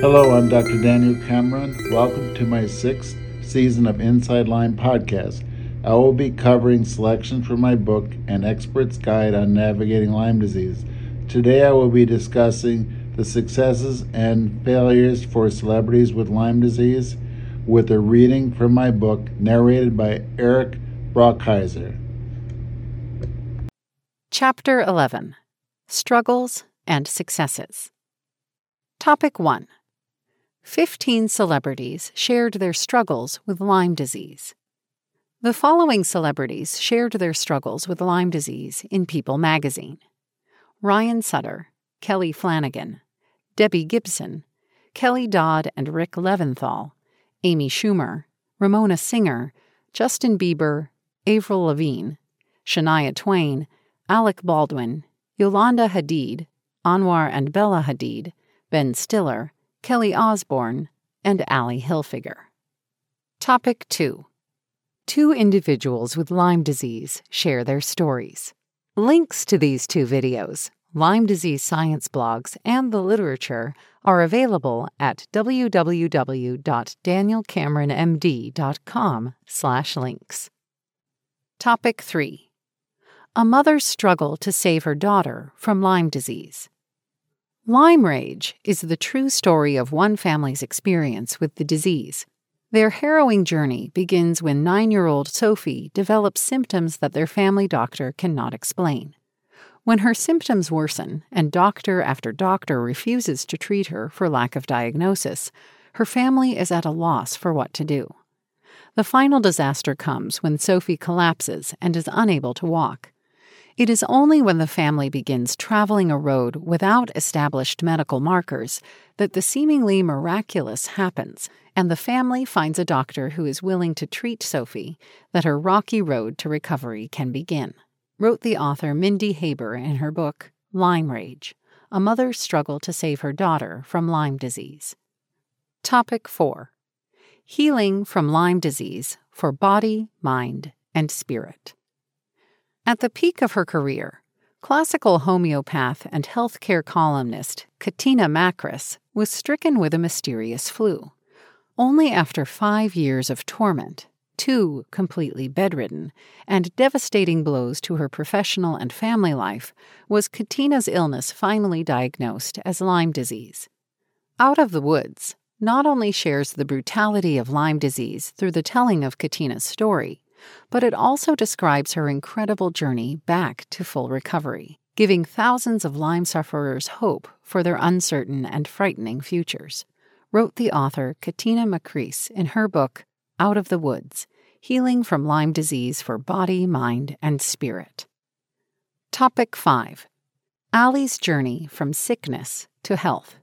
Hello, I'm Dr. Daniel Cameron. Welcome to my sixth season of Inside Lyme podcast. I will be covering selections from my book, An Expert's Guide on Navigating Lyme Disease. Today I will be discussing the successes and failures for celebrities with Lyme disease with a reading from my book narrated by Eric Brockhiser. Chapter 11 Struggles and Successes. Topic 1 15 celebrities shared their struggles with Lyme disease. The following celebrities shared their struggles with Lyme disease in People magazine Ryan Sutter, Kelly Flanagan, Debbie Gibson, Kelly Dodd and Rick Leventhal, Amy Schumer, Ramona Singer, Justin Bieber, Avril Lavigne, Shania Twain, Alec Baldwin, Yolanda Hadid, Anwar and Bella Hadid, Ben Stiller, Kelly Osbourne, and Ali Hilfiger. Topic 2 Two individuals with Lyme disease share their stories. Links to these two videos, Lyme disease science blogs, and the literature are available at www.danielcameronmd.com/links. Topic 3. A mother's struggle to save her daughter from Lyme disease. Lyme rage is the true story of one family's experience with the disease. Their harrowing journey begins when nine year old Sophie develops symptoms that their family doctor cannot explain. When her symptoms worsen and doctor after doctor refuses to treat her for lack of diagnosis, her family is at a loss for what to do. The final disaster comes when Sophie collapses and is unable to walk. It is only when the family begins traveling a road without established medical markers that the seemingly miraculous happens, and the family finds a doctor who is willing to treat Sophie that her rocky road to recovery can begin wrote the author Mindy Haber in her book, Lyme Rage A Mother's Struggle to Save Her Daughter from Lyme Disease. Topic 4 Healing from Lyme Disease for Body, Mind, and Spirit. At the peak of her career, classical homeopath and healthcare columnist Katina Makris was stricken with a mysterious flu. Only after five years of torment two completely bedridden, and devastating blows to her professional and family life, was Katina's illness finally diagnosed as Lyme disease. Out of the Woods not only shares the brutality of Lyme disease through the telling of Katina's story, but it also describes her incredible journey back to full recovery, giving thousands of Lyme sufferers hope for their uncertain and frightening futures, wrote the author Katina Makris in her book out of the Woods Healing from Lyme Disease for Body, Mind, and Spirit. Topic 5 Ali's Journey from Sickness to Health.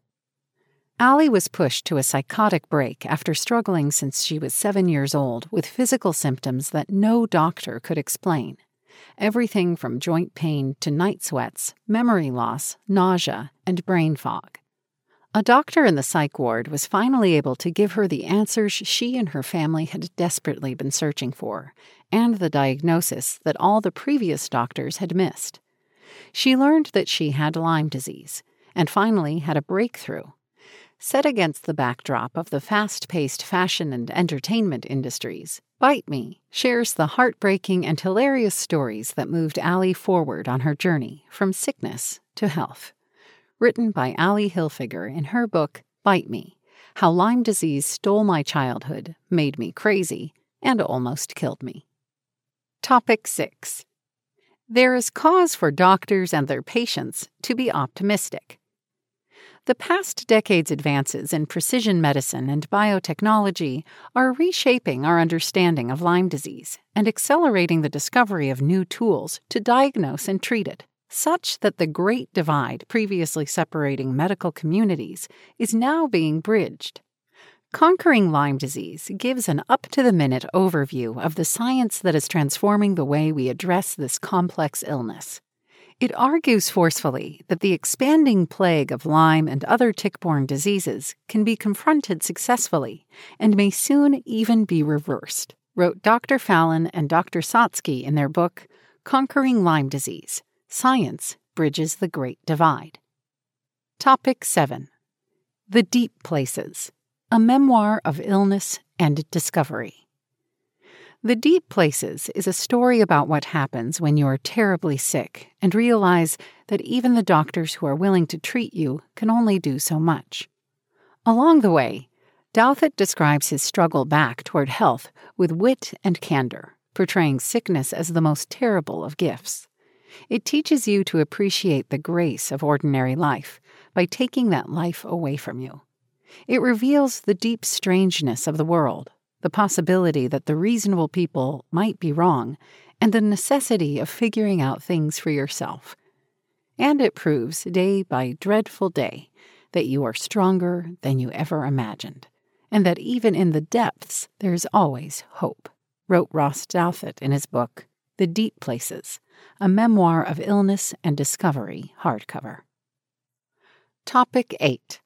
Ali was pushed to a psychotic break after struggling since she was seven years old with physical symptoms that no doctor could explain. Everything from joint pain to night sweats, memory loss, nausea, and brain fog. A doctor in the psych ward was finally able to give her the answers she and her family had desperately been searching for, and the diagnosis that all the previous doctors had missed. She learned that she had Lyme disease, and finally had a breakthrough. Set against the backdrop of the fast paced fashion and entertainment industries, Bite Me shares the heartbreaking and hilarious stories that moved Ali forward on her journey from sickness to health written by Ali Hilfiger in her book, Bite Me How Lyme Disease Stole My Childhood, Made Me Crazy, and Almost Killed Me. Topic 6 There is cause for doctors and their patients to be optimistic. The past decade's advances in precision medicine and biotechnology are reshaping our understanding of Lyme disease and accelerating the discovery of new tools to diagnose and treat it such that the great divide previously separating medical communities is now being bridged. Conquering Lyme disease gives an up to the minute overview of the science that is transforming the way we address this complex illness. It argues forcefully that the expanding plague of Lyme and other tick borne diseases can be confronted successfully and may soon even be reversed, wrote Dr. Fallon and Dr. Sotsky in their book, Conquering Lyme Disease Science Bridges the Great Divide. Topic 7 The Deep Places A Memoir of Illness and Discovery. The Deep Places is a story about what happens when you're terribly sick and realize that even the doctors who are willing to treat you can only do so much. Along the way, Douthat describes his struggle back toward health with wit and candor, portraying sickness as the most terrible of gifts. It teaches you to appreciate the grace of ordinary life by taking that life away from you. It reveals the deep strangeness of the world, the possibility that the reasonable people might be wrong, and the necessity of figuring out things for yourself. And it proves, day by dreadful day, that you are stronger than you ever imagined, and that even in the depths there is always hope, wrote Ross Douthat in his book, The Deep Places A Memoir of Illness and Discovery, hardcover. Topic 8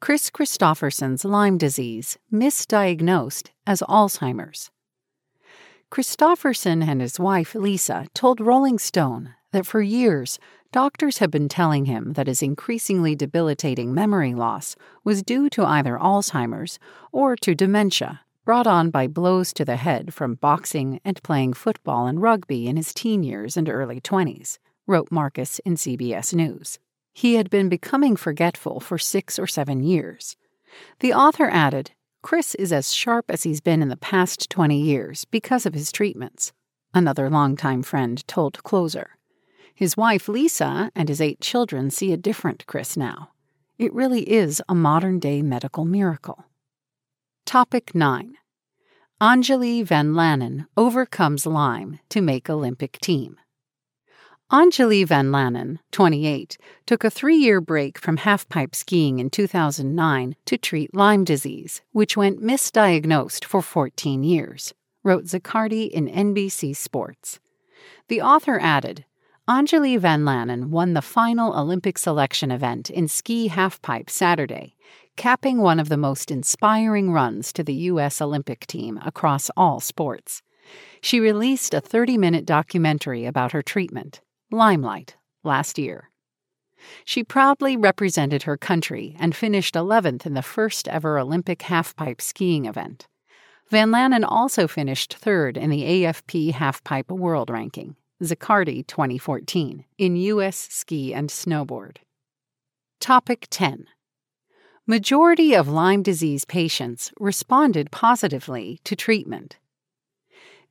Kris Kristofferson's Lyme disease, misdiagnosed as Alzheimer's. Kristofferson and his wife Lisa told Rolling Stone that for years doctors have been telling him that his increasingly debilitating memory loss was due to either Alzheimer's or to dementia brought on by blows to the head from boxing and playing football and rugby in his teen years and early 20s, wrote Marcus in CBS News. He had been becoming forgetful for six or seven years. The author added, Chris is as sharp as he's been in the past 20 years because of his treatments, another longtime friend told Closer. His wife, Lisa, and his eight children see a different Chris now. It really is a modern day medical miracle. Topic 9 Angeli VanLaanen overcomes Lyme to make Olympic team. Angeli VanLaanen, 28, took a three year break from halfpipe skiing in 2009 to treat Lyme disease, which went misdiagnosed for 14 years, wrote Zaccardi in NBC Sports. The author added Angeli VanLaanen won the final Olympic selection event in ski halfpipe Saturday, capping one of the most inspiring runs to the U.S. Olympic team across all sports. She released a 30 minute documentary about her treatment, Lymelight, last year. She proudly represented her country and finished 11th in the first ever Olympic halfpipe skiing event. VanLaanen also finished third in the AFP Halfpipe World Ranking. Zaccardi 2014 in U.S. Ski and Snowboard. Topic 10 Majority of Lyme disease patients responded positively to treatment.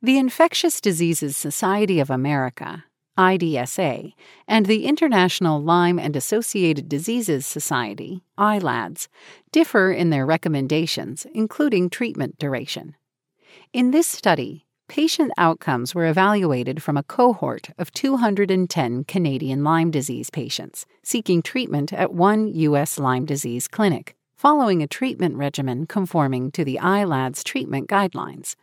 The Infectious Diseases Society of America, IDSA, and the International Lyme and Associated Diseases Society, ILADS, differ in their recommendations, including treatment duration. In this study, patient outcomes were evaluated from a cohort of 210 Canadian Lyme disease patients seeking treatment at one U.S. Lyme disease clinic, following a treatment regimen conforming to the ILADS treatment guidelines.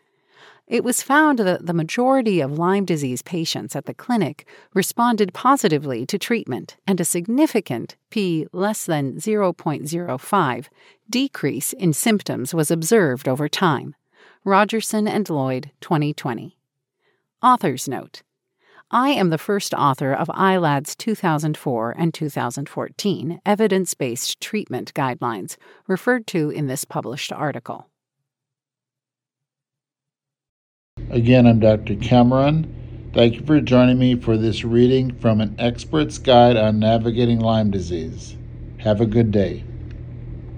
It was found that the majority of Lyme disease patients at the clinic responded positively to treatment, and a significant p less than 0.05 decrease in symptoms was observed over time. Rogerson and Lloyd, 2020. Author's Note I am the first author of ILAD's 2004 and 2014 evidence based treatment guidelines, referred to in this published article. Again, I'm Dr. Cameron. Thank you for joining me for this reading from an expert's guide on navigating Lyme disease. Have a good day.